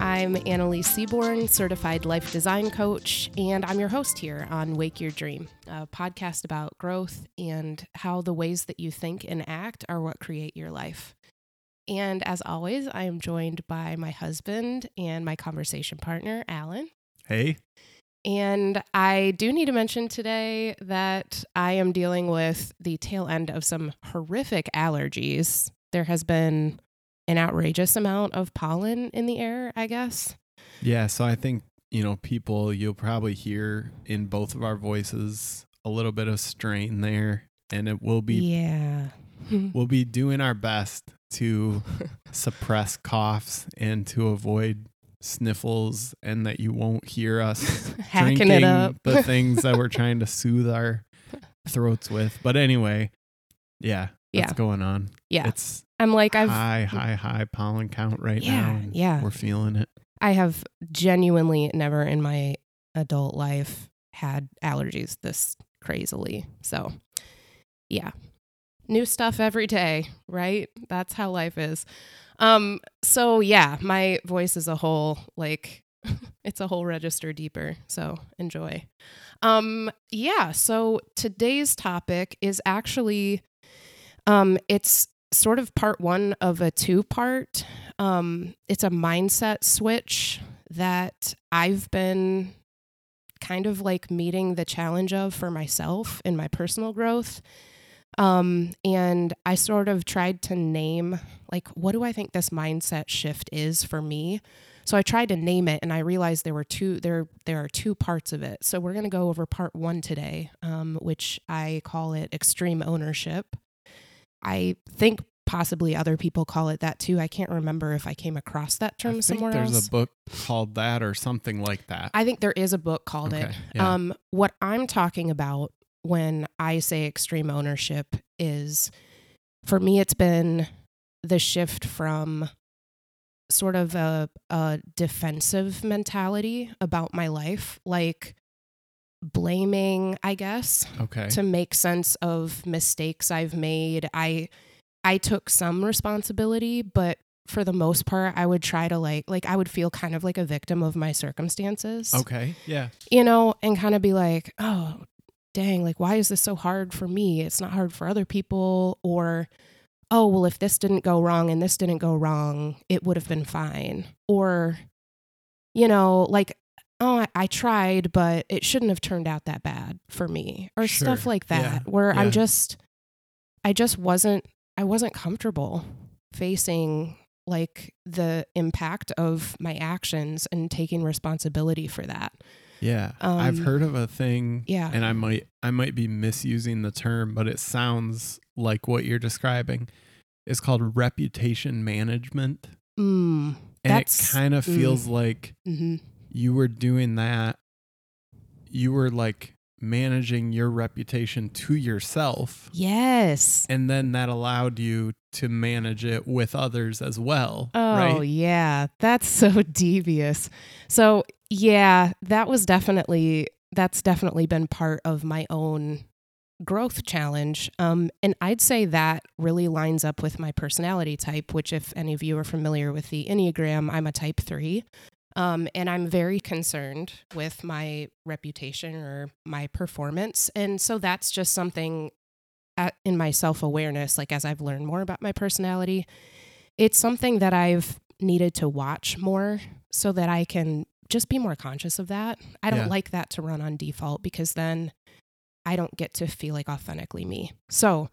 I'm Annaliese Seaborn, certified life design coach, and I'm your host here on Wake Your Dream, a podcast about growth and how the ways that you think and act are what create your life. And as always, I am joined by my husband and my conversation partner, Alan. Hey. And I do need to mention today that I am dealing with the tail end of some horrific allergies. There has been an outrageous amount of pollen in the air, I guess. Yeah, so I think, you know, people you'll probably hear in both of our voices a little bit of strain there and it will be Yeah. we'll be doing our best to suppress coughs and to avoid sniffles and that you won't hear us Hacking drinking it up. the things that we're trying to soothe our throats with. But anyway, yeah, Yeah. what's going on? Yeah. It's I'm like I've high, high, high pollen count right Yeah, now. yeah. We're feeling it. I have genuinely never in my adult life had allergies this crazily. So, yeah. New stuff every day, right? That's how life is. Um so yeah, my voice is a whole like it's a whole register deeper. So, enjoy. Um yeah, so today's topic is actually um it's sort of part 1 of a two part um, it's a mindset switch that I've been kind of like meeting the challenge of for myself in my personal growth. Um, and I sort of tried to name, like, what do I think this mindset shift is for me? So I tried to name it, and I realized there were two there there are two parts of it. So we're gonna go over part one today, um, which I call it extreme ownership. I think possibly other people call it that too. I can't remember if I came across that term I think somewhere there's else. a book called that or something like that. I think there is a book called it. Yeah. Um, what I'm talking about when I say extreme ownership is for me, it's been the shift from sort of a, a defensive mentality about my life, like blaming, I guess, okay. to make sense of mistakes I've made. I I took some responsibility, but for the most part, I would try to like like I would feel kind of like a victim of my circumstances. Okay. Yeah. You know, and kind of be like, "Oh, dang, like why is this so hard for me? It's not hard for other people." Or, "Oh, well if this didn't go wrong and this didn't go wrong, it would have been fine." Or, you know, like oh, I, I tried, but it shouldn't have turned out that bad for me, or stuff Sure. like Yeah. that, where Yeah. I'm just, I just wasn't, I wasn't comfortable facing like the impact of my actions and taking responsibility for that. Yeah. I've Um, heard of a thing Yeah. and I might I might be misusing the term, but it sounds like what you're describing. It's called reputation management. Mm, And it kind of mm. feels like hmm you were doing that. You were like managing your reputation to yourself. Yes. And then that allowed you to manage it with others as well. Oh, right? yeah. That's so devious. So, yeah, that was definitely, that's definitely been part of my own growth challenge. Um, and I'd say that really lines up with my personality type, which, if any of you are familiar with the Enneagram, I'm a type three. Um, and I'm very concerned with my reputation or my performance. And so that's just something at, in my self awareness, like as I've learned more about my personality, it's something that I've needed to watch more so that I can just be more conscious of that. I don't Yeah. like that to run on default because then I don't get to feel like authentically me. So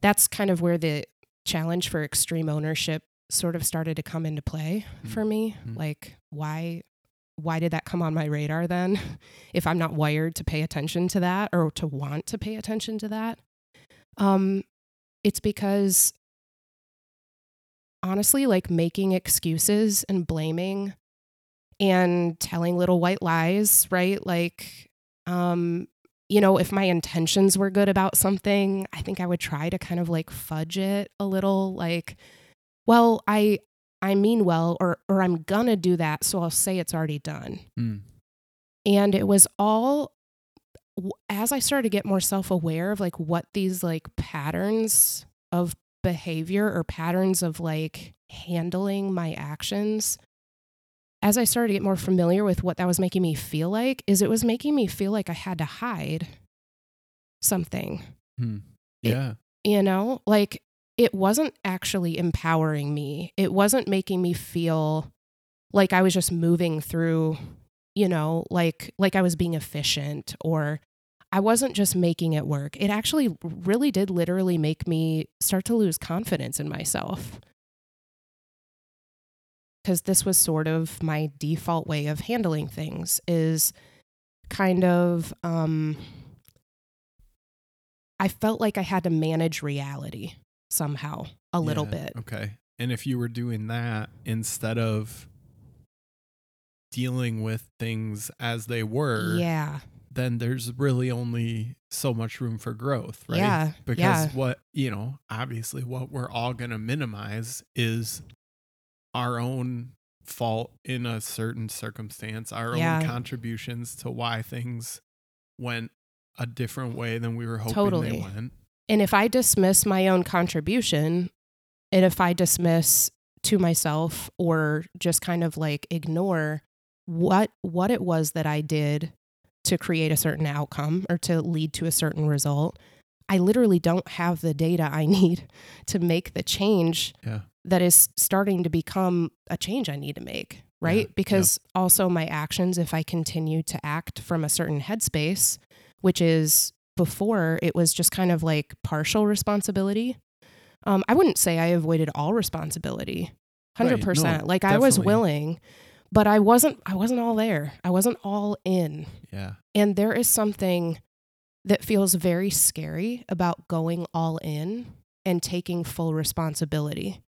that's kind of where the challenge for extreme ownership sort of started to come into play Mm. for me. Mm. Like why why did that come on my radar then if I'm not wired to pay attention to that or to want to pay attention to that? Um it's because honestly like making excuses and blaming and telling little white lies, right? Like um you know, if my intentions were good about something, I think I would try to kind of like fudge it a little like well, I I mean well or or I'm to do that, so I'll say it's already done. Mm. And it was all as I started to get more self-aware of like what these like patterns of behavior or patterns of like handling my actions as I started to get more familiar with what that was making me feel like, is it was making me feel like I had to hide something. Hmm. It- Yeah. You know, like it wasn't actually empowering me. It wasn't making me feel like I was just moving through, you know, like like I was being efficient or I wasn't just making it work. It actually really did literally make me start to lose confidence in myself. Cuz this was sort of my default way of handling things is kind of um I felt like I had to manage reality somehow a little Yeah, bit. Okay. And if you were doing that instead of dealing with things as they were, Yeah. then there's really only so much room for growth, right? Yeah. Because yeah. what, you know, obviously what we're all going to minimize is our own fault in a certain circumstance, our Yeah. own contributions to why things went a different way than we were hoping Totally. they went. And if I dismiss my own contribution, and if I dismiss to myself or just kind of like ignore what what it was that I did to create a certain outcome or to lead to a certain result, I literally don't have the data I need to make the change Yeah. that is starting to become a change I need to make, right? Yeah, Because also my actions, if I continue to act from a certain headspace, which is before it was just kind of like partial responsibility. Um, I wouldn't say I avoided all responsibility, hundred Right, percent. no, Like I was willing, but I wasn't. I wasn't all there. I wasn't all in. Yeah. And there is something that feels very scary about going all in and taking full responsibility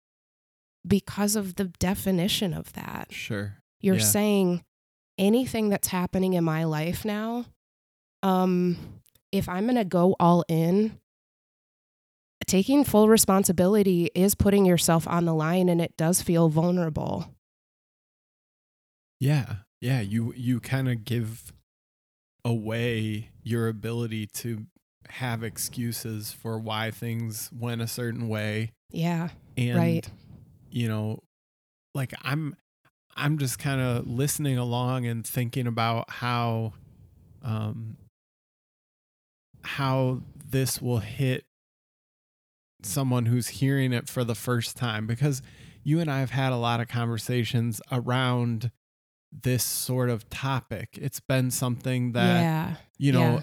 because of the definition of that. Sure. You're Yeah. saying anything that's happening in my life now, um, if I'm going to go all in, taking full responsibility is putting yourself on the line and it does feel vulnerable. Yeah. Yeah. You you kind of give away your ability to have excuses for why things went a certain way. Yeah. And Right. you know, like I'm I'm just kind of listening along and thinking about how um how this will hit someone who's hearing it for the first time because you and I have had a lot of conversations around this sort of topic. It's been something that yeah. you know,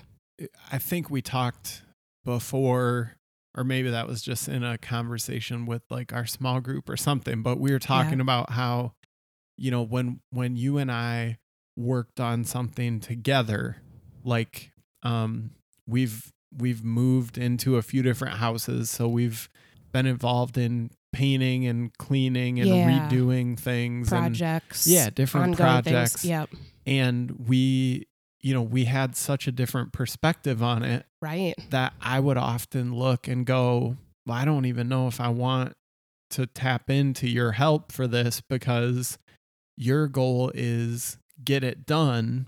I think we talked before, or maybe that was just in a conversation with like our small group or something, but we were talking about how, you know, when when you and I worked on something together, like um we've we've moved into a few different houses, so we've been involved in painting and cleaning and Yeah. redoing things and Projects. yeah, different projects Things. Yep. and we you know we had such a different perspective on it Right. that i would often look and go well, i don't even know if i want to tap into your help for this because your goal is get it done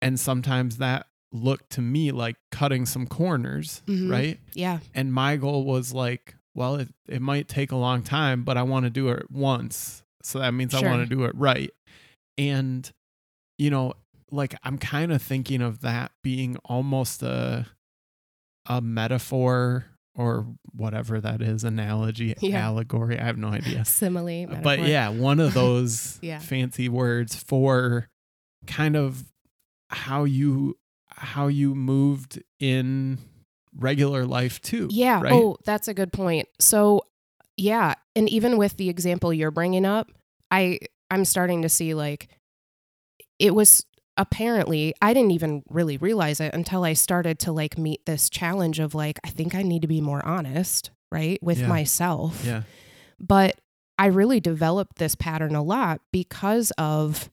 and sometimes that looked to me like cutting some corners Mhm. right Yeah. and my goal was like well it, it might take a long time but i want to do it once so that means i want to do it right and you know like i'm kind of thinking of that being almost a a metaphor or whatever that is analogy Yeah. allegory i have no idea Simile. but yeah one of those Yeah. fancy words for kind of how you how you moved in regular life too Yeah. right? Oh, that's a good point. So, yeah, and even with the example you're bringing up, I I'm starting to see like it was apparently I didn't even really realize it until I started to like meet this challenge of like I think I need to be more honest, right, with Yeah. myself. yeah But I really developed this pattern a lot because of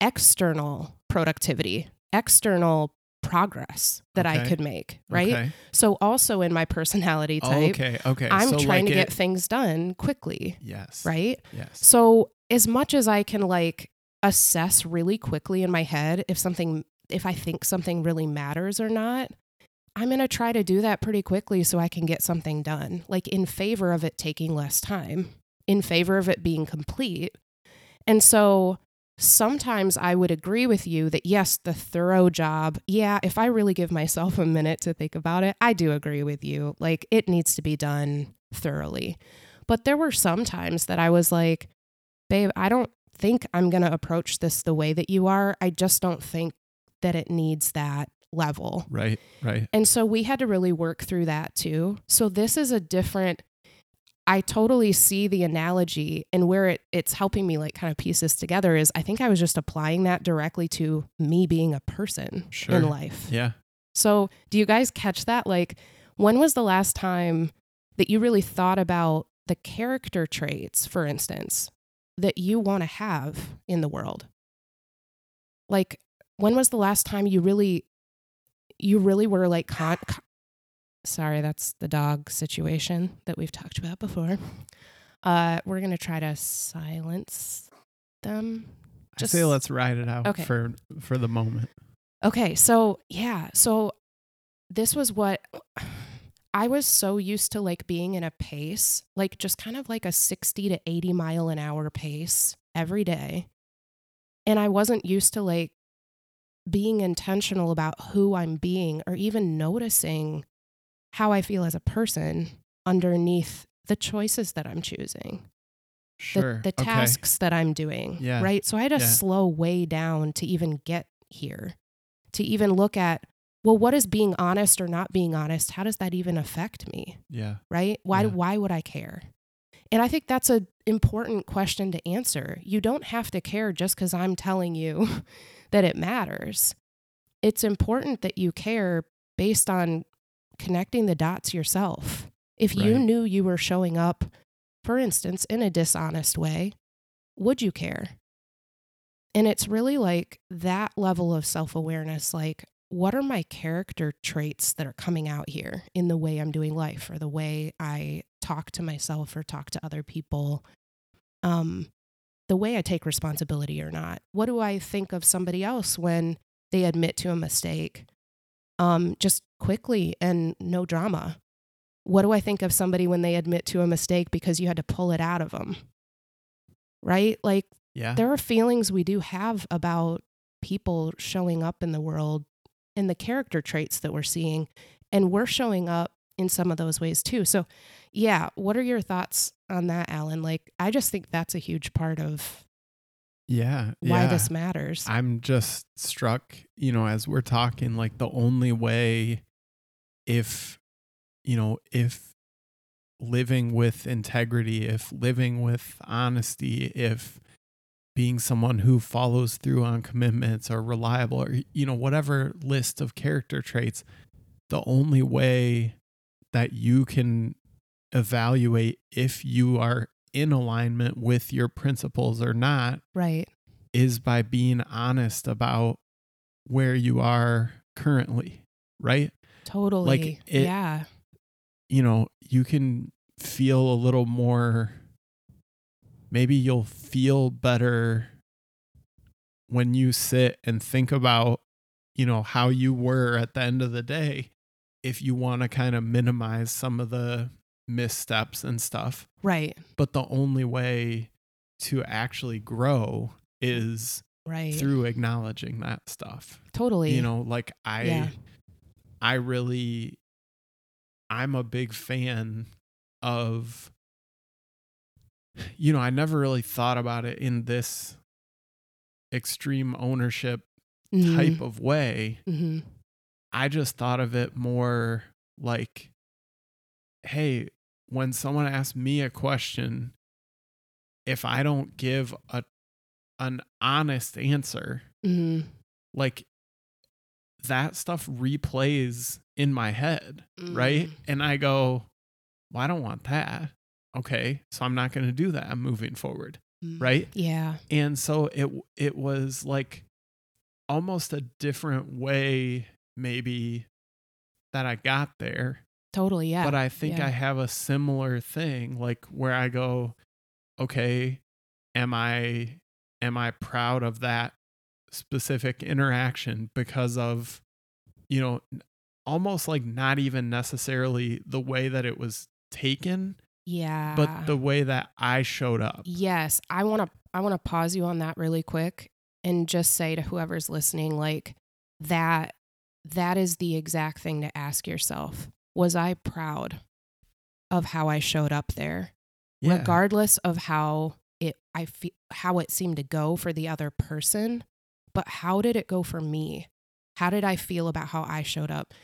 external productivity, external progress that I could make, right? okay. So also in my personality Oh, type, okay okay I'm So, trying like to get it- things done quickly, yes right? yes So as much as I can like assess really quickly in my head if something if I think something really matters or not, I'm going to try to do that pretty quickly so I can get something done, like in favor of it taking less time, in favor of it being complete. And so sometimes I would agree with you that yes, the thorough job, yeah, if I really give myself a minute to think about it, I do agree with you. Like it needs to be done thoroughly. But there were some times that I was like, babe, I don't think I'm going to approach this the way that you are. I just don't think that it needs that level. Right, right. And so we had to really work through that too. So this is a different I totally see the analogy and where it, it's helping me like kind of piece this together is I think I was just applying that directly to me being a person Sure. in life. Yeah. So, do you guys catch that? Like, when was the last time that you really thought about the character traits, for instance, that you want to have in the world? Like, when was the last time you really, you really were like, con- sorry, that's the dog situation that we've talked about before. Uh, we're gonna try to silence them. I say let's ride it out Okay. for for the moment. Okay, so yeah, so this was what I was so used to like being in a pace, like just kind of like a 60 to 80 mile an hour pace every day. And I wasn't used to like being intentional about who I'm being or even noticing how I feel as a person underneath the choices that I'm choosing Sure. the, the okay. tasks that I'm doing. Yeah. Right. So I had to Yeah. slow way down to even get here, to even look at, well, what is being honest or not being honest? How does that even affect me? Yeah. Right. Why, Yeah. why would I care? And I think that's an important question to answer. You don't have to care just because I'm telling you that it matters. It's important that you care based on connecting the dots yourself. If you Right. knew you were showing up, for instance, in a dishonest way, would you care? And it's really like that level of self awareness like, what are my character traits that are coming out here in the way I'm doing life or the way I talk to myself or talk to other people? Um, the way I take responsibility or not. What do I think of somebody else when they admit to a mistake? Um, just quickly and no drama. What do I think of somebody when they admit to a mistake because you had to pull it out of them? Right? Like Yeah. there are feelings we do have about people showing up in the world and the character traits that we're seeing and we're showing up in some of those ways too so yeah what are your thoughts on that alan like i just think that's a huge part of yeah. why yeah. this matters I'm just struck, you know, as we're talking, like the only way if, you know, if living with integrity, if living with honesty, if being someone who follows through on commitments or reliable or, you know, whatever list of character traits, the only way that you can evaluate if you are in alignment with your principles or not right is by being honest about where you are currently, right? Totally it- yeah You know, you can feel a little more, maybe you'll feel better when you sit and think about, you know, how you were at the end of the day if you want to kind of minimize some of the missteps and stuff. right But the only way to actually grow is right through acknowledging that stuff. totally You know, like I Yeah. I really I'm a big fan of you know, I never really thought about it in this extreme ownership Mhm. type of way. Mhm. I just thought of it more like hey, when someone asks me a question, if I don't give a an honest answer, Mhm. like that stuff replays in my head, right? Mhm. And I go, well, I don't want that. Okay, so I'm not going to do that I'm moving forward, Mhm. right? yeah And so it it was like almost a different way maybe that I got there, totally yeah but I think yeah. I have a similar thing like where I go, okay, am I am I proud of that specific interaction because of you know almost like not even necessarily the way that it was taken yeah but the way that I showed up. Yes, I want to I want to pause you on that really quick and just say to whoever's listening like that that is the exact thing to ask yourself. Was I proud of how I showed up there? Yeah. Regardless of how it I feel how it seemed to go for the other person, but how did it go for me? How did I feel about how I showed up?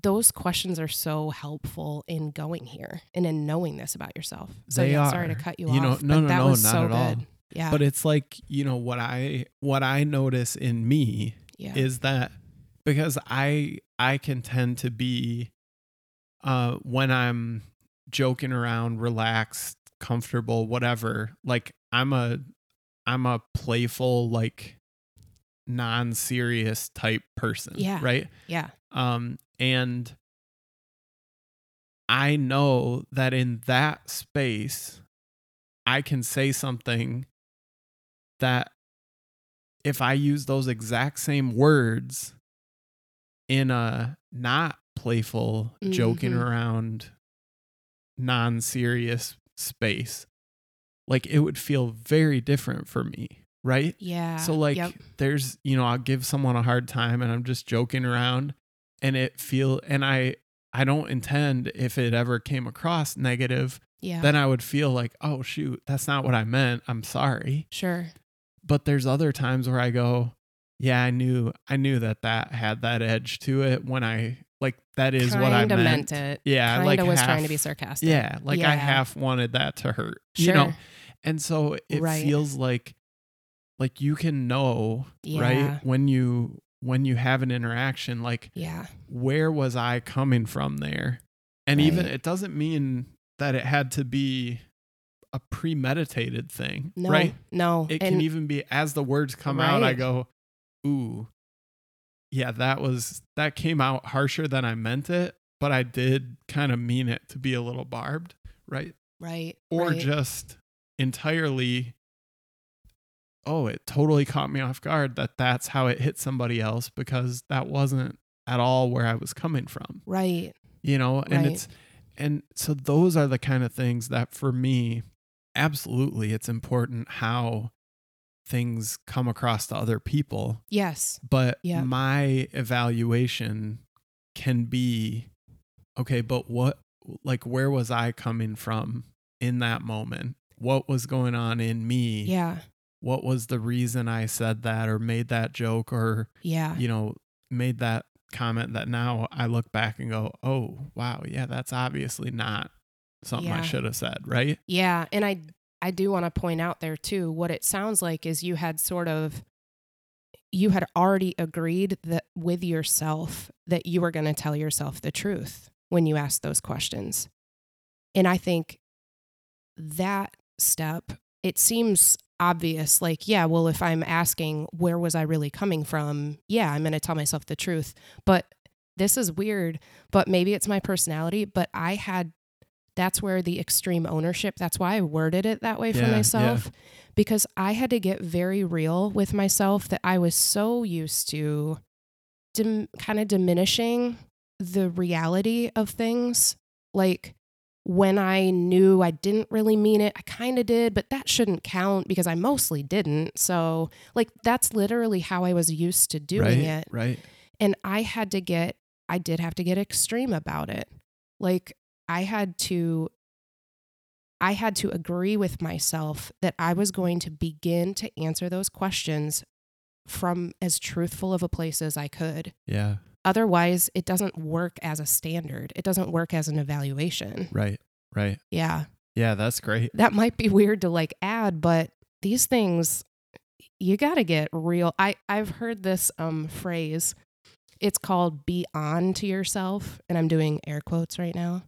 Those questions are so helpful in going here and in knowing this about yourself. So They yeah, sorry to cut you, You know, off. no, but no, that no, was not so at all. good. Yeah. But it's like, you know, what I what I notice in me yeah. is that because I I can tend to be uh when I'm joking around, relaxed, comfortable, whatever, like I'm a I'm a playful like non-serious type person, Yeah. right? yeah. Um and I know that in that space I can say something that if I use those exact same words in a not playful, joking Mhm. around, non serious space, like it would feel very different for me, right? Yeah. So, like, yep. there's, you know, I'll give someone a hard time and I'm just joking around and it feel, and I, I don't intend if it ever came across negative, yeah. then I would feel like, oh, shoot, that's not what I meant. I'm sorry sure. but there's other times where I go, yeah, I knew I knew that that had that edge to it when I like that is what I Kinda meant. it. Yeah, Kinda like was half, trying to be sarcastic. Yeah, like Yeah. I half wanted that to hurt. Sure. You know. And so it Right. feels like like you can know, Yeah. right? When you when you have an interaction like Yeah. where was I coming from there? And even it doesn't mean that it had to be a premeditated thing, No. right? No. it and can even be as the words come out i go ooh yeah that was that came out harsher than i meant it but i did kind of mean it to be a little barbed right right. or right. just entirely oh it totally caught me off guard that that's how it hit somebody else because that wasn't at all where i was coming from right. you know and Right. it's and so those are the kind of things that for me absolutely it's important how things come across to other people Yes. but my evaluation can be okay but what like where was i coming from in that moment what was going on in me Yeah. What was the reason i said that or made that joke or Yeah. you know, made that comment that now I look back and go, oh, wow, yeah, that's obviously not something I should have said, right? Yeah, and I I do want to point out there too what it sounds like is you had sort of you had already agreed that with yourself that you were going to tell yourself the truth when you asked those questions. And I think that step it seems obvious like yeah, well if I'm asking where was I really coming from? Yeah, I'm going to tell myself the truth. But this is weird, but maybe it's my personality, but I had that's where the extreme ownership that's why i worded it that way for Yeah, yeah. myself because i had to get very real with myself that i was so used to dim- kind of diminishing the reality of things like when i knew i didn't really mean it i kind of did but that shouldn't count because i mostly didn't so like that's literally how i was used to doing right, it right. and I had to get, I did have to get extreme about it. Like, I had to, I had to agree with myself that I was going to begin to answer those questions from as truthful of a place as I could. Yeah, Otherwise, it doesn't work as a standard, it doesn't work as an evaluation. right, right. Yeah. Yeah, that's great. That might be weird to like add, but these things, you got to get real. I, I've heard this um, phrase. It's called be on to yourself. And I'm doing air quotes right now.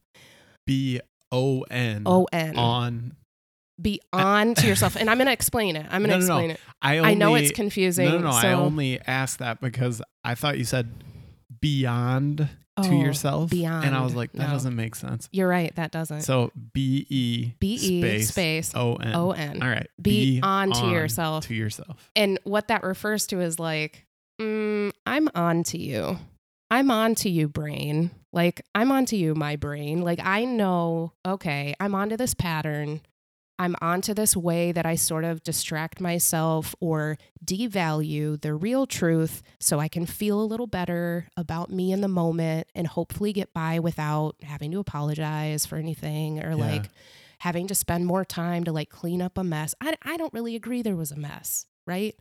B O N O N. on. Be on to yourself. And I'm going to explain it. I'm going to No, no, no. explain it. I only, I know it's confusing. No, no, no. so, I only asked that because I thought you said beyond to Oh, yourself, and I was like, that No. doesn't make sense. You're right. That doesn't. So B E B E space space O N. O N. All right. Be on to yourself. To yourself. And what that refers to is like, mm, I'm on to you. I'm on to you, brain. Like, I'm on to you, my brain. Like, I know, okay, I'm onto this pattern. I'm onto this way that I sort of distract myself or devalue the real truth so I can feel a little better about me in the moment and hopefully get by without having to apologize for anything or Yeah. like having to spend more time to like clean up a mess. I, I don't really agree there was a mess, right?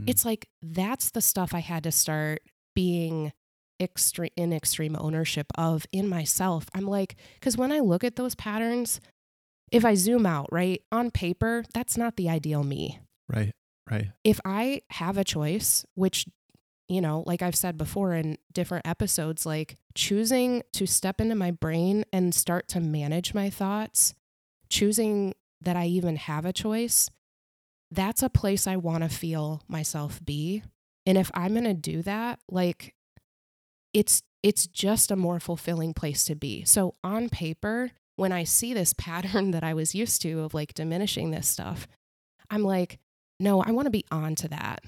Mm. It's like that's the stuff I had to start being extreme in extreme ownership of in myself. I'm like, because when I look at those patterns, if I zoom out, right, on paper, that's not the ideal me. right, right. If I have a choice, which, you know, like I've said before in different episodes, like choosing to step into my brain and start to manage my thoughts, choosing that I even have a choice, that's a place I want to feel myself be. And if I'm going to do that, like it's it's just a more fulfilling place to be. So on paper, when I see this pattern that I was used to of like diminishing this stuff, I'm like, no, I want to be on to that.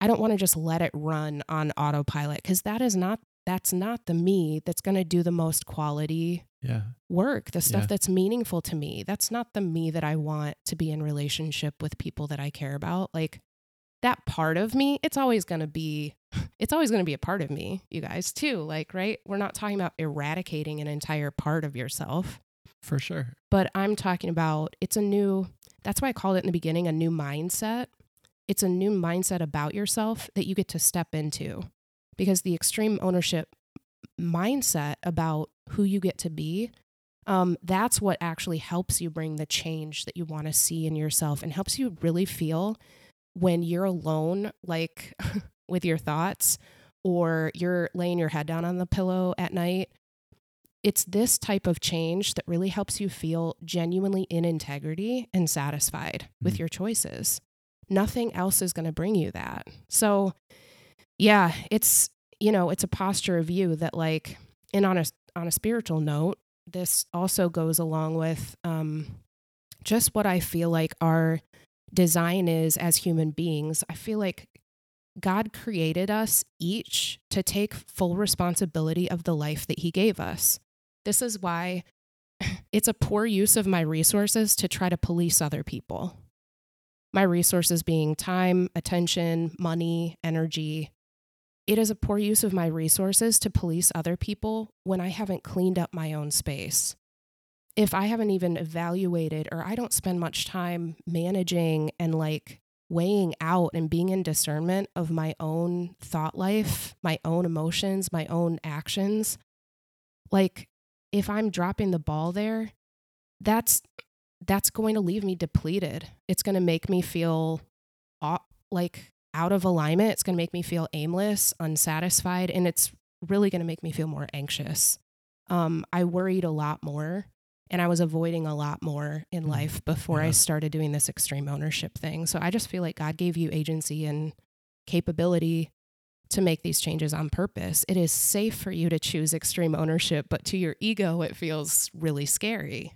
I don't want to just let it run on autopilot because that is not that's not the me that's going to do the most quality Yeah. work, the stuff Yeah. that's meaningful to me. That's not the me that I want to be in relationship with people that I care about. Like that part of me, it's always going to be it's always going to be a part of me, you guys, too. Like, right? We're not talking about eradicating an entire part of yourself, For sure. but I'm talking about it's a new that's why I called it in the beginning a new mindset. It's a new mindset about yourself that you get to step into because the extreme ownership mindset about who you get to be um, that's what actually helps you bring the change that you want to see in yourself and helps you really feel when you're alone like with your thoughts or you're laying your head down on the pillow at night it's this type of change that really helps you feel genuinely in integrity and satisfied with Mm. your choices. Nothing else is going to bring you that. So, yeah, it's you know, it's a posture of you that like and on a on a spiritual note, this also goes along with um just what I feel like our design is as human beings. I feel like God created us each to take full responsibility of the life that he gave us. This is why it's a poor use of my resources to try to police other people. My resources being time, attention, money, energy. It is a poor use of my resources to police other people when I haven't cleaned up my own space. If I haven't even evaluated or I don't spend much time managing and like weighing out and being in discernment of my own thought life, my own emotions, my own actions, like if I'm dropping the ball there, that's that's going to leave me depleted. It's going to make me feel like out of alignment. It's going to make me feel aimless, unsatisfied, and it's really going to make me feel more anxious. Um, I worried a lot more and I was avoiding a lot more in Mm, life before I started doing this extreme ownership thing. So I just feel like God gave you agency and capability to make these changes on purpose. It is safe for you to choose extreme ownership, but to your ego, it feels really scary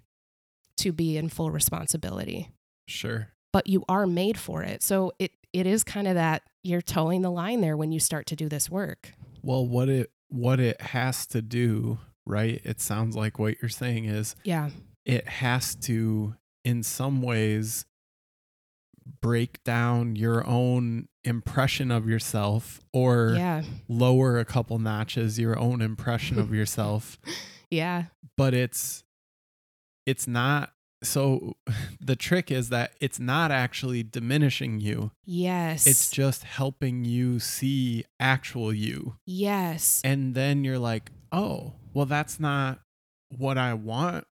to be in full responsibility. Sure. But you are made for it. So it, it is kind of that you're toeing the line there when you start to do this work. Well, what it what it has to do, right? It sounds like what you're saying is Yeah. it has to in some ways break down your own impression of yourself or Yeah. lower a couple notches your own impression of yourself Yeah. but it's it's not so the trick is that it's not actually diminishing you Yes. it's just helping you see actual you yes. and then you're like oh well that's not what i want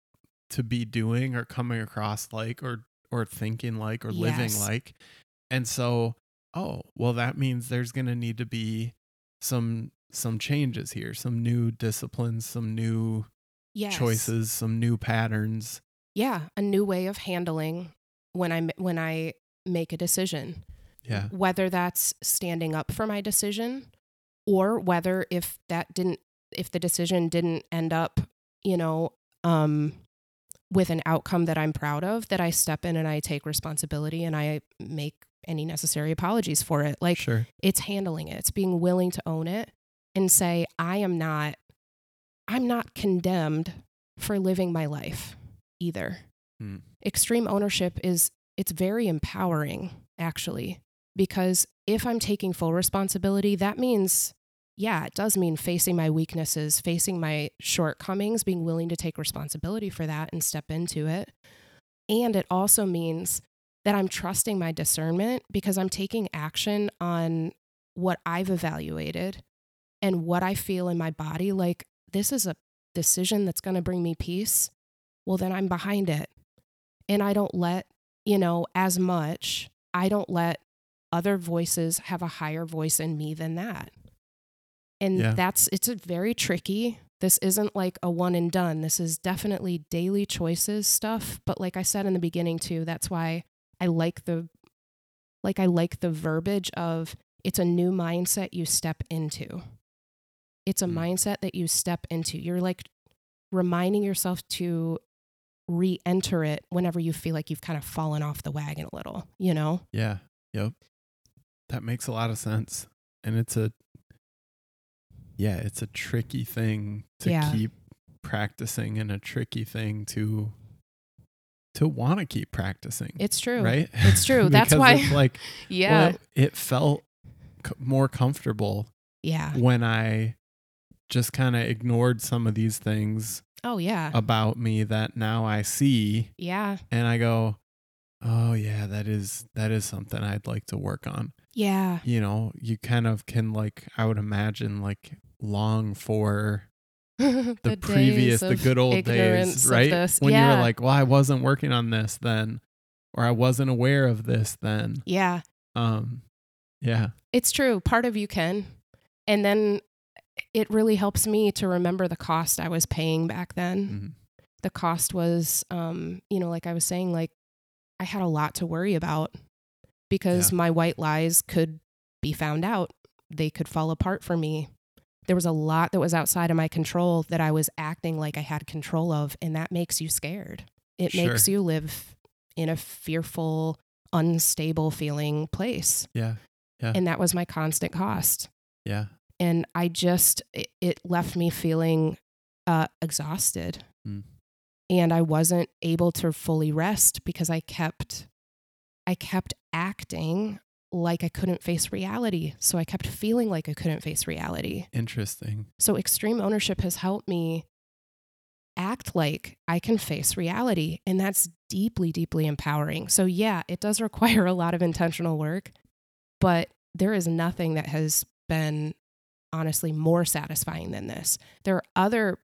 to be doing or coming across like or or thinking like or living like and so oh well that means there's going to need to be some some changes here some new disciplines some new Yes. choices some new patterns Yeah, a new way of handling when I when I make a decision. yeah Whether that's standing up for my decision or whether if that didn't if the decision didn't end up, you know, um with an outcome that I'm proud of, that I step in and I take responsibility and I make any necessary apologies for it. Like sure it's handling it. It's being willing to own it and say, I am not, I'm not condemned for living my life either. Hmm. Extreme ownership is it's very empowering actually because if I'm taking full responsibility, that means yeah, it does mean facing my weaknesses, facing my shortcomings, being willing to take responsibility for that and step into it. And it also means that I'm trusting my discernment because I'm taking action on what I've evaluated and what I feel in my body. Like, this is a decision that's going to bring me peace. Well, then I'm behind it. And I don't let, you know, as much, I don't let other voices have a higher voice in me than that. And Yeah. that's, it's a very tricky. This isn't like a one and done. This is definitely daily choices stuff. But like I said in the beginning too, that's why I like the, like I like the verbiage of it's a new mindset you step into. It's a Mm. mindset that you step into. You're like reminding yourself to re enter it whenever you feel like you've kind of fallen off the wagon a little, you know? Yeah. Yep. That makes a lot of sense. And it's a yeah, it's a tricky thing to Yeah. keep practicing and a tricky thing to to want to keep practicing. It's true. right? It's true. That's why- like Yeah. well, it felt c- more comfortable yeah. when I just kind of ignored some of these things Oh, yeah. about me that now I see yeah. and I go, "Oh yeah, that is that is something I'd like to work on." Yeah. You know, you kind of can like I would imagine like long for the, the, previous the good old days, right? When yeah. you were like, "Well, I wasn't working on this then." Or I wasn't aware of this then. yeah. Um yeah. It's true. Part of you can. And then it really helps me to remember the cost I was paying back then. Mhm. The cost was, um, you know, like I was saying, like I had a lot to worry about because Yeah. my white lies could be found out. They could fall apart for me. There was a lot that was outside of my control that I was acting like I had control of, and that makes you scared. It makes you live in a fearful, unstable feeling place. Yeah. And that was my constant cost Yeah. and I just it, it left me feeling uh, exhausted, Mm. and I wasn't able to fully rest because I kept I kept acting like I couldn't face reality. So I kept feeling like I couldn't face reality. Interesting. So extreme ownership has helped me act like I can face reality, and that's deeply, deeply empowering. So yeah, it does require a lot of intentional work, but there is nothing that has been honestly more satisfying than this. There are other,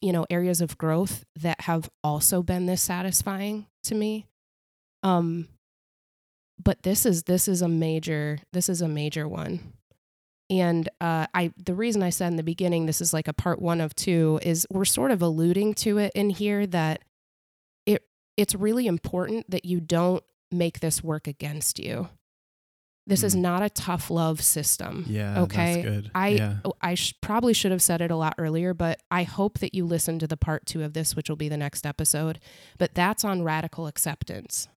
you know, areas of growth that have also been this satisfying to me. Um but this is this is a major this is a major one. And uh, I, the reason I said in the beginning this is like a part one of two is we're sort of alluding to it in here that it it's really important that you don't make this work against you. This is Mm. not a tough love system. Yeah. Okay. That's good. I yeah. oh, I sh- probably should have said it a lot earlier, but I hope that you listen to the part two of this, which will be the next episode. But that's on radical acceptance.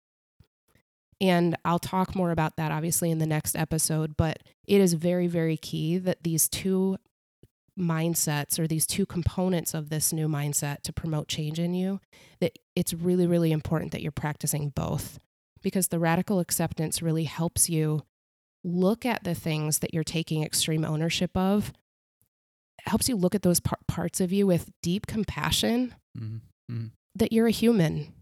And I'll talk more about that obviously in the next episode. But it is very, very key that these two mindsets or these two components of this new mindset to promote change in you, that it's really, really important that you're practicing both because the radical acceptance really helps you look at the things that you're taking extreme ownership of helps you look at those par- parts of you with deep compassion Mhm. Mhm. that you're a human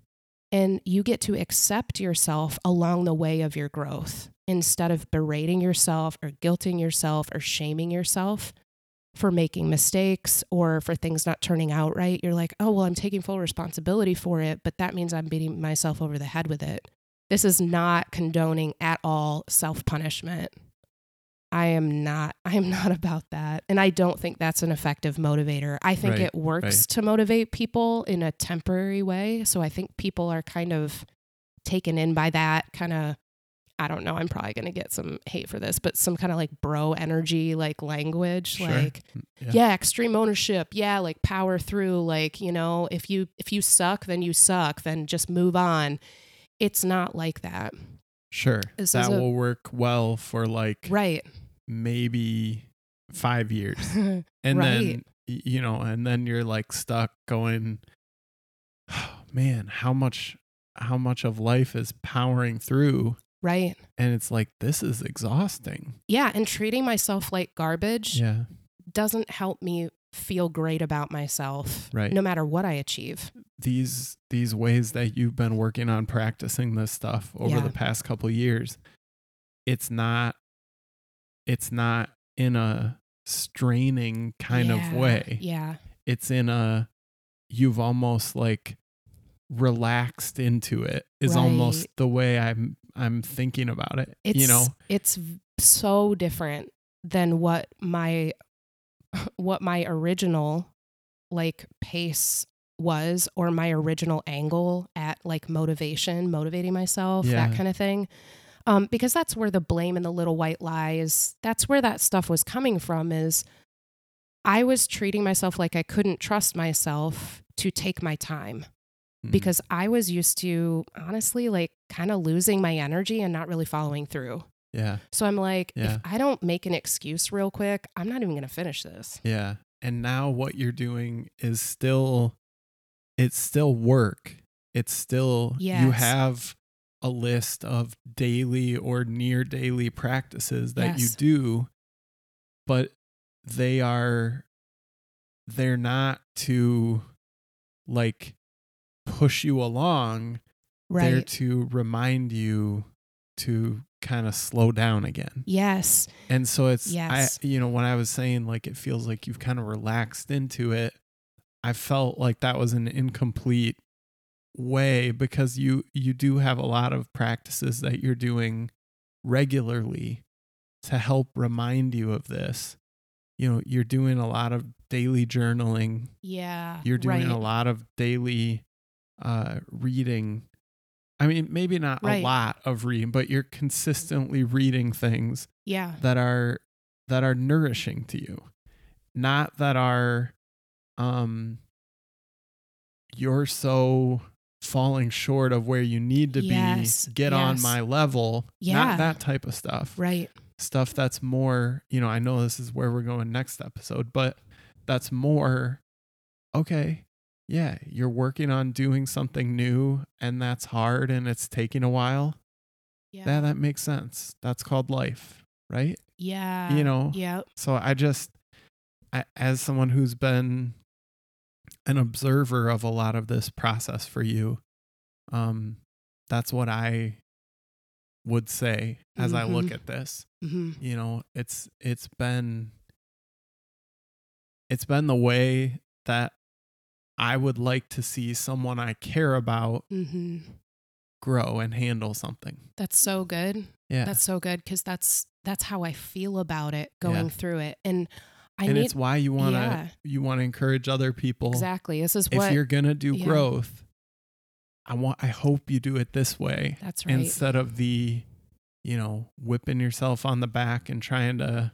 and you get to accept yourself along the way of your growth instead of berating yourself or guilting yourself or shaming yourself for making mistakes or for things not turning out right. You're like, oh, well, I'm taking full responsibility for it, but that means I'm beating myself over the head with it. This is not condoning at all self punishment. I am not I am not about that. And I don't think that's an effective motivator. I think Right, it works to motivate people in a temporary way. So I think people are kind of taken in by that kind of I don't know, I'm probably going to get some hate for this, but some kind of like bro energy like language Sure. like mm, Yeah. yeah extreme ownership yeah like power through like you know if you if you suck then you suck then just move on it's not like that Sure. This that a- will work well for like right maybe five years. And then, Right. y- you know, and then you're like stuck going, oh, man, how much, how much of life is powering through Right. and it's like this is exhausting. Yeah. And treating myself like garbage Yeah. doesn't help me feel great about myself, Right. no matter what I achieve. These these ways that you've been working on practicing this stuff over Yeah. the past couple years, it's not it's not in a straining kind of way. Yeah. It's in a you've almost like relaxed into it is almost the way I'm I'm thinking about it. It's you know, it's so different than what my what my original like pace was or my original angle at like motivation, motivating myself, Yeah. that kind of thing. Um, because that's where the blame and the little white lies, that's where that stuff was coming from is I was treating myself like I couldn't trust myself to take my time Mhm. because I was used to honestly like kind of losing my energy and not really following through. yeah. So I'm like, Yeah. if I don't make an excuse real quick, I'm not even going to finish this. Yeah. And now what you're doing is still it's still work. It's still you have a list of daily or near daily practices that you do, but they are they're not to like push you along. They're to remind you to kind of slow down again. Yes. And so it's Yes. I you know when I was saying like it feels like you've kind of relaxed into it, I felt like that was an incomplete way because you you do have a lot of practices that you're doing regularly to help remind you of this. You know, you're doing a lot of daily journaling. Yeah. You're doing right. a lot of daily uh reading. I mean, maybe not a lot of reading, but you're consistently reading things Yeah. that are that are nourishing to you not that are um you're so falling short of where you need to Yes, be get on my level Yeah. not that type of stuff Right. stuff that's more you know i know this is where we're going next episode but that's more okay yeah you're working on doing something new and that's hard and it's taking a while Yeah. yeah that makes sense that's called life right yeah. you know Yep. so I just, I, as someone who's been an observer of a lot of this process for you, um, that's what I would say as I look Mhm. at this. hmm You know, it's it's been it's been the way that I would like to see someone I care about hmm grow and handle something. That's so good. Yeah. That's so good because that's that's how I feel about it going Yeah. through it, and I and need it's why you want to yeah. you want to encourage other people exactly. This is if what you're gonna do yeah. growth, I want I hope you do it this way that's right. instead of the, you know, whipping yourself on the back and trying to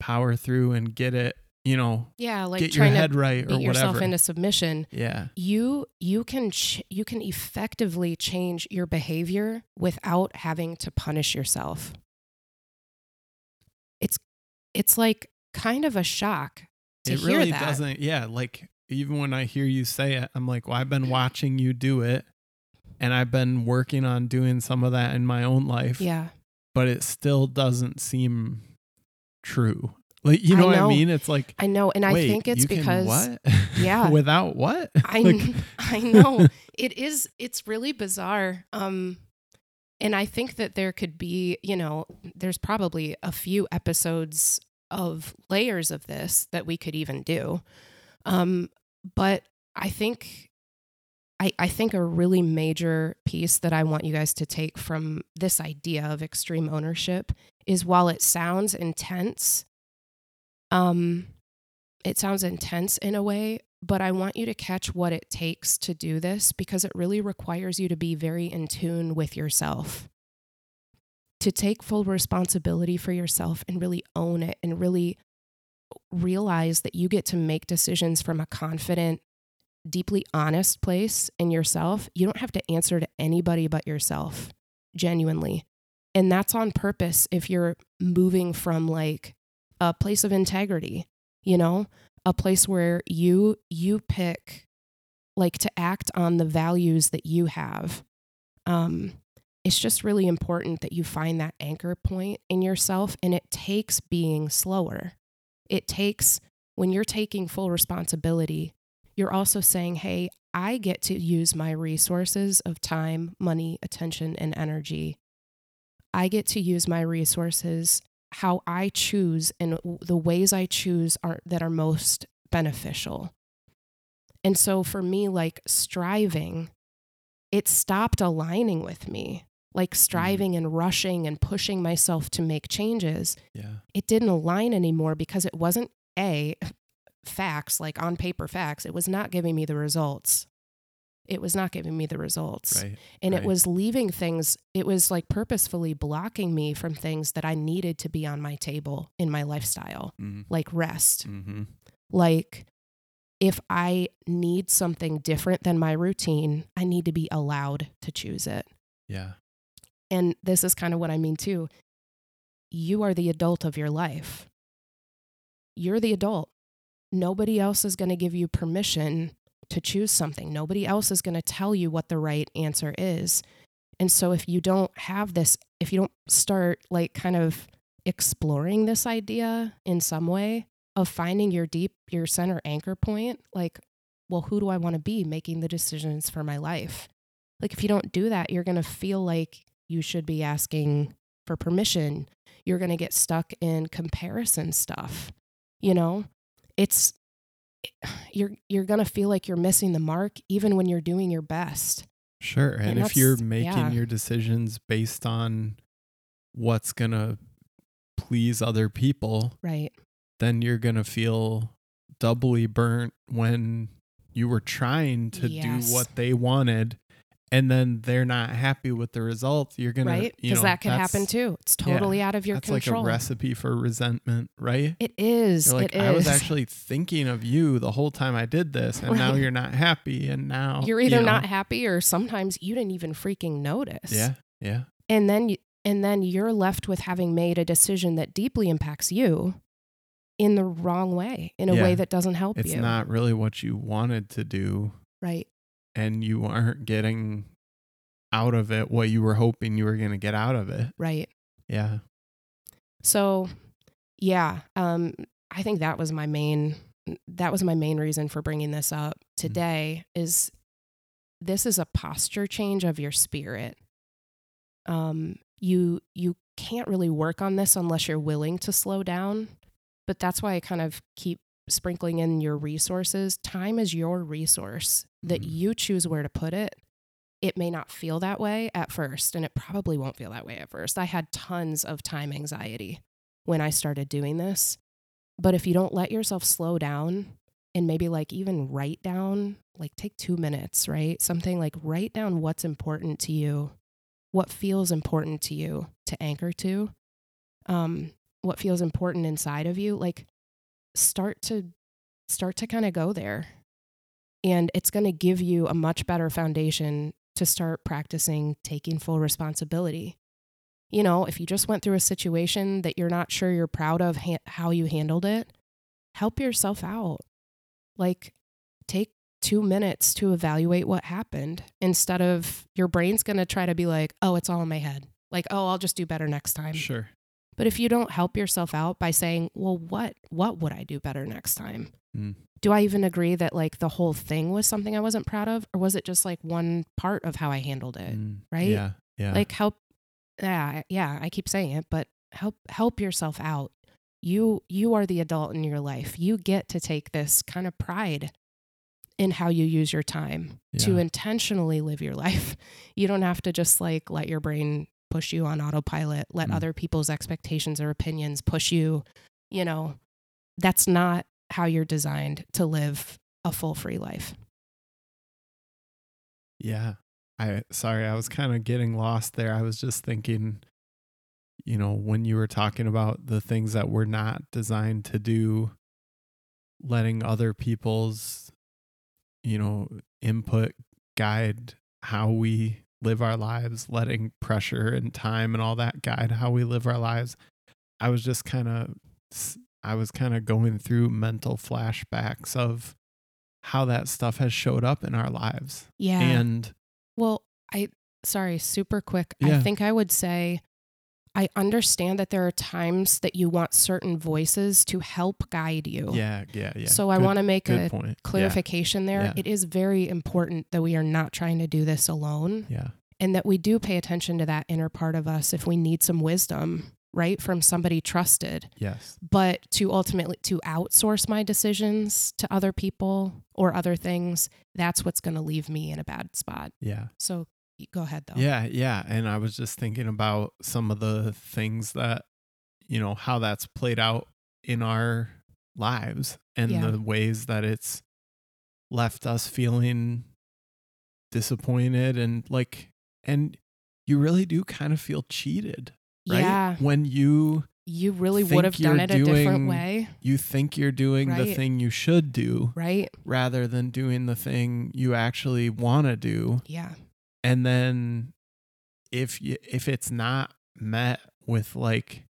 power through and get it, you know, yeah, like get your trying head to right or beat yourself into submission. yeah, you you can ch- you can effectively change your behavior without having to punish yourself it's it's like kind of a shock to it really that doesn't. Yeah, like even when I hear you say it, I'm like, well, I've been watching you do it, and I've been working on doing some of that in my own life. yeah but it still doesn't seem true. Like you I know, what I mean? It's like i know and i Wait, think it's because what? Yeah. without what? I Like, I know it is it's really bizarre um and I think that there could be, you know, there's probably a few episodes of layers of this that we could even do. Um but I think I, I think a really major piece that I want you guys to take from this idea of extreme ownership is while it sounds intense, um, it sounds intense in a way, but I want you to catch what it takes to do this because it really requires you to be very in tune with yourself. To take full responsibility for yourself and really own it and really realize that you get to make decisions from a confident, deeply honest place in yourself. You don't have to answer to anybody but yourself, genuinely. And that's on purpose if you're moving from like a place of integrity, you know, a place where you you pick like to act on the values that you have Um, it's just really important that you find that anchor point in yourself, and it takes being slower. It takes when you're taking full responsibility, you're also saying, Hey, I get to use my resources of time, money, attention, and energy. I get to use my resources how I choose and the ways I choose are that are most beneficial. And so for me, like striving, it stopped aligning with me. Like Mm-hmm. striving and rushing and pushing myself to make changes, Yeah. it didn't align anymore because it wasn't A, facts, like on paper facts. It was not giving me the results. It was not giving me the results Right. and right. it was leaving things it was like purposefully blocking me from things that i needed to be on my table in my lifestyle Mm-hmm. like rest Mm-hmm. like if i need something different than my routine i need to be allowed to choose it Yeah. And this is kind of what i mean too you are the adult of your life you're the adult nobody else is going to give you permission to choose something. Nobody else is going to tell you what the right answer is. And so if you don't have this, if you don't start like kind of exploring this idea in some way of finding your deep, your center anchor point, like, well, who do I want to be making the decisions for my life? Like, if you don't do that, you're going to feel like you should be asking for permission. You're going to get stuck in comparison stuff. You know, it's you're you're going to feel like you're missing the mark even when you're doing your best. Sure. And, And if you're making yeah. your decisions based on what's going to please other people, Right. then you're going to feel doubly burnt when you were trying to Yes. do what they wanted and then they're not happy with the result. You're gonna right Because that could happen too. It's yeah, totally out of your That's control. That's like a recipe for resentment, right? It is. Like, it is. I was actually thinking of you the whole time I did this, and now you're not happy, and now You're you either know. not happy or sometimes you didn't even freaking notice. Yeah, yeah, And then you, and then you're left with having made a decision that deeply impacts you in the wrong way, in a Yeah. way that doesn't help it's you. It's not really what you wanted to do, right. And you aren't getting out of it what you were hoping you were going to get out of it. Right. Yeah, So, yeah, um, I think that was my main that was my main reason for bringing this up today. Is this is a posture change of your spirit? Um, you you can't really work on this unless you're willing to slow down, but that's why I kind of keep sprinkling in your resources. Time is your resource that Mhm. you choose where to put it. It may not feel that way at first, and it probably won't feel that way at first. I had tons of time anxiety when I started doing this. But if you don't let yourself slow down and maybe like even write down, like take two minutes, right? Something like write down what's important to you, what feels important to you to anchor to, um, what feels important inside of you. Like start to start to kind of go there. And it's going to give you a much better foundation to start practicing taking full responsibility. You know, if you just went through a situation that you're not sure you're proud of ha- how you handled it, help yourself out. Like, take two minutes to evaluate what happened instead of your brain's going to try to be like, oh, it's all in my head. Like, oh, I'll just do better next time. sure. But if you don't help yourself out by saying, well, what what would I do better next time? Mm. Do I even agree that like the whole thing was something I wasn't proud of or was it just like one part of how I handled it? Mm. right? Yeah, yeah. Like help yeah, yeah, I keep saying it, but help help yourself out. You you are the adult in your life. You get to take this kind of pride in how you use your time to intentionally live your life. You don't have to just like let your brain push you on autopilot, let Mm. other people's expectations or opinions push you, you know. That's not how you're designed to live a full free life. Yeah. I sorry, I was kind of getting lost there. I was just thinking, you know, when you were talking about the things that we're not designed to do, letting other people's, you know, input guide how we live our lives, letting pressure and time and all that guide how we live our lives. I was just kind of I was kind of going through mental flashbacks of how that stuff has showed up in our lives. Yeah. And Well, I sorry, super quick. Yeah. I think I would say I understand that there are times that you want certain voices to help guide you. Yeah, yeah, yeah. So I want to make a point. Yeah, clarification there. Yeah. It is very important that we are not trying to do this alone Yeah. and that we do pay attention to that inner part of us if we need some wisdom, right? From somebody trusted. Yes. But to ultimately to outsource my decisions to other people or other things, that's what's going to leave me in a bad spot. Yeah. So go ahead though. Yeah, yeah. And I was just thinking about some of the things that, you know, how that's played out in our lives and Yeah. the ways that it's left us feeling disappointed and like, and you really do kind of feel cheated, right? Yeah. When you You really would have done it a different way, you think you're doing the thing you should do right? rather than doing the thing you actually want to do Yeah. And then if you if it's not met with like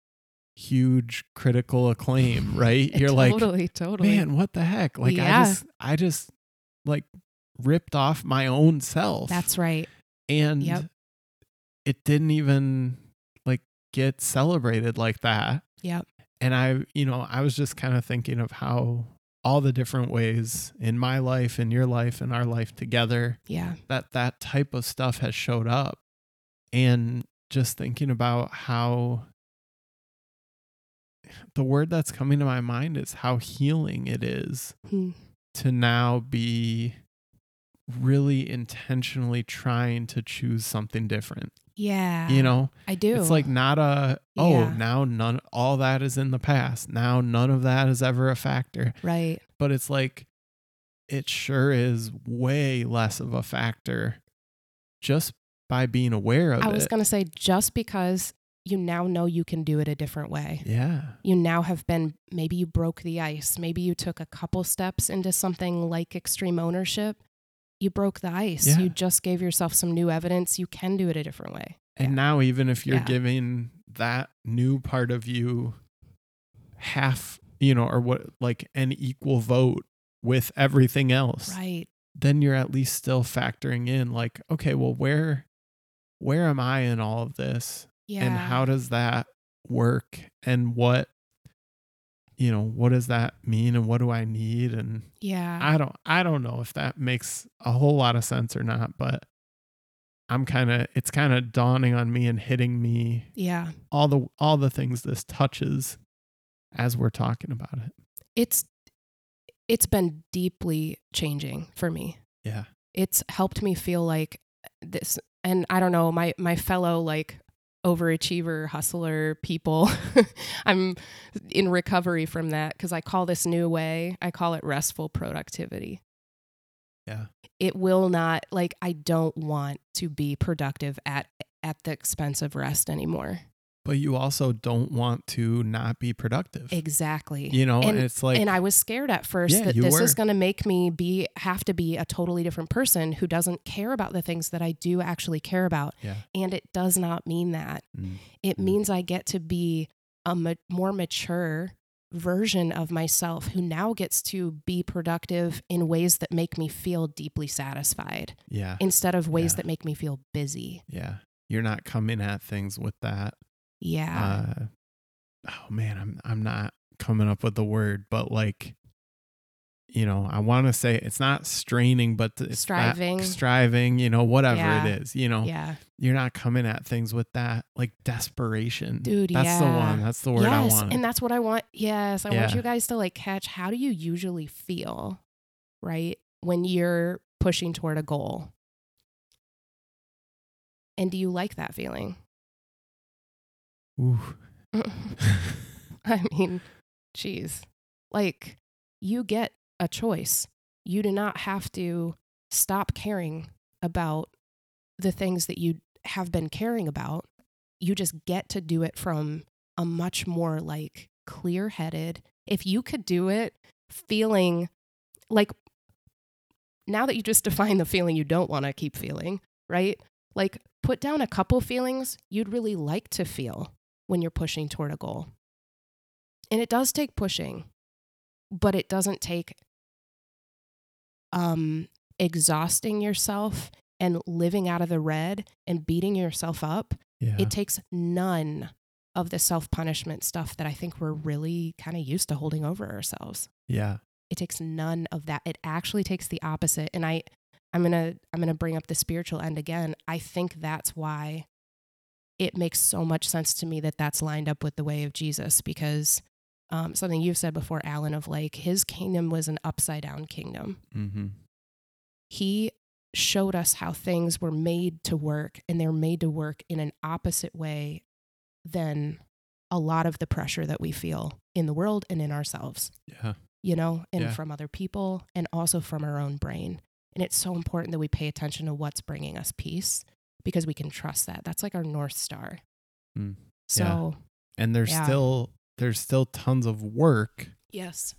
huge critical acclaim right you're like totally, totally. man what the heck like i just i just like ripped off my own self That's right. and Yep. it didn't even like get celebrated like that Yep. and i you know i was just kind of thinking of how all the different ways in my life in your life and our life together Yeah. that that type of stuff has showed up and just thinking about how the word that's coming to my mind is how healing it is Hmm. to now be really intentionally trying to choose something different Yeah. you know I do. it's like not a oh Yeah. now none all that is in the past now none of that is ever a factor right. but it's like it sure is way less of a factor just by being aware of I it. was going to say just because you now know you can do it a different way. yeah. You now have been maybe you broke the ice, maybe you took a couple steps into something like extreme ownership. You broke the ice. Yeah. You just gave yourself some new evidence you can do it a different way. And Yeah. now even if you're Yeah. giving that new part of you half, you know, or what like an equal vote with everything else, Right. then you're at least still factoring in like, okay, well where where am I in all of this? Yeah. and how does that work and what you know what does that mean and what do i need and Yeah. i don't i don't know if that makes a whole lot of sense or not but i'm kind of it's kind of dawning on me and hitting me yeah. all the all the things this touches as we're talking about it It's it's been deeply changing for me. yeah it's helped me feel like this and i don't know my my fellow like overachiever hustler people. I'm in recovery from that because i call this new way. I call it restful productivity. Yeah. It will not like i don't want to be productive at at the expense of rest anymore but you also don't want to not be productive exactly you know and, it's like and I was scared at first Yeah, that this were. is going to make me be have to be a totally different person who doesn't care about the things that I do actually care about. yeah And it does not mean that. Mm. It Mm. means I get to be a ma- more mature version of myself who now gets to be productive in ways that make me feel deeply satisfied yeah instead of ways Yeah. that make me feel busy. yeah you're not coming at things with that Yeah. uh oh man i'm i'm not coming up with the word but like you know i want to say it's not straining but it's that Striving. striving you know whatever Yeah. it is you know yeah. you're not coming at things with that like desperation Dude, that's the one that's the word i want and that's what I want. Yes, I want you guys to like catch how do you usually feel, right? When you're pushing toward a goal. And do you like that feeling? I mean, geez. Like you get a choice. You do not have to stop caring about the things that you have been caring about. You just get to do it from a much more like clear headed. If you could do it feeling like now that you just defined the feeling you don't want to keep feeling, right? Like put down a couple feelings you'd really like to feel when you're pushing toward a goal. And it does take pushing, but it doesn't take um exhausting yourself and living out of the red and beating yourself up, Yeah. it takes none of the self punishment stuff that I think we're really kind of used to holding over ourselves. yeah. It takes none of that. It actually takes the opposite. And I, I'm gonna, I'm gonna bring up the spiritual end again. I think that's why it makes so much sense to me that that's lined up with the way of Jesus because um, something you've said before, Alan, of like his kingdom was an upside down kingdom. Mm-hmm. He showed us how things were made to work and they're made to work in an opposite way than a lot of the pressure that we feel in the world and in ourselves, Yeah. you know, and Yeah. from other people and also from our own brain. And it's so important that we pay attention to what's bringing us peace because we can trust that. That's like our North Star. Mm. So, And there's Yeah. still there's still tons of work, yes.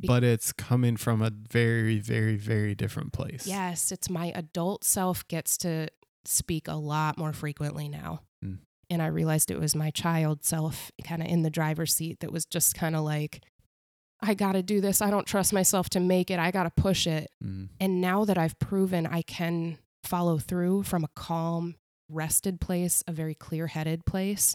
Be- but it's coming from a very, very, very different place. Yes, it's my adult self gets to speak a lot more frequently now. Mm. And I realized it was my child self kind of in the driver's seat that was just kind of like, I got to do this. I don't trust myself to make it. I got to push it. Mm. And now that I've proven I can follow through from a calm, rested place, a very clear headed place,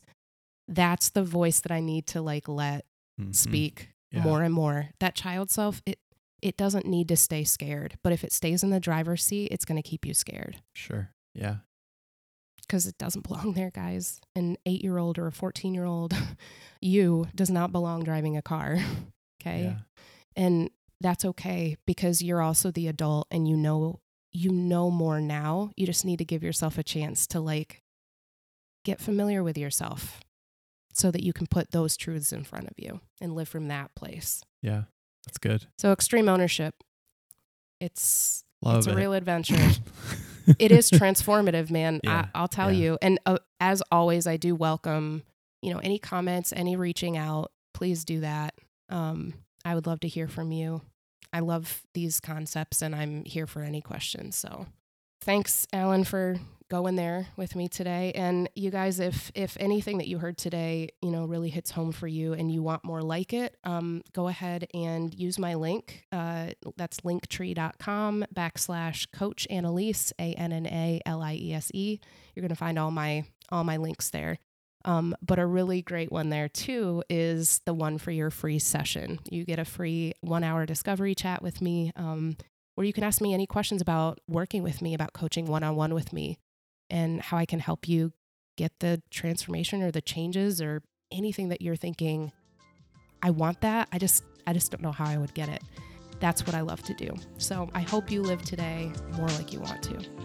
that's the voice that I need to like let Mhm. speak Yeah. more and more. That child self, it it doesn't need to stay scared, but if it stays in the driver's seat, it's going to keep you scared Sure. Yeah. because it doesn't belong there, guys. An 8-year-old or a 14-year-old you does not belong driving a car. Okay? Yeah. And that's okay because you're also the adult and you know you know more now. You just need to give yourself a chance to like get familiar with yourself so that you can put those truths in front of you and live from that place. Yeah. That's good. So extreme ownership. It's Love it's it. a real adventure. it is transformative, man. Yeah, I, I'll tell yeah. you. And uh, as always, I do welcome, you know, any comments, any reaching out. Please do that. Um, I would love to hear from you. I love these concepts, and I'm here for any questions. So, thanks, Alan, for going there with me today. And you guys, if if anything that you heard today, you know, really hits home for you, and you want more like it, um, go ahead and use my link. Uh, that's linktree.com backslash Coach Annaliese A N N A L I E S E. You're gonna find all my all my links there. Um, but a really great one there too is the one for your free session. You get a free one hour discovery chat with me um, where you can ask me any questions about working with me, about coaching one on one with me, and how I can help you get the transformation or the changes or anything that you're thinking, I want that. I just I just don't know how I would get it. That's what I love to do. So I hope you live today more like you want to.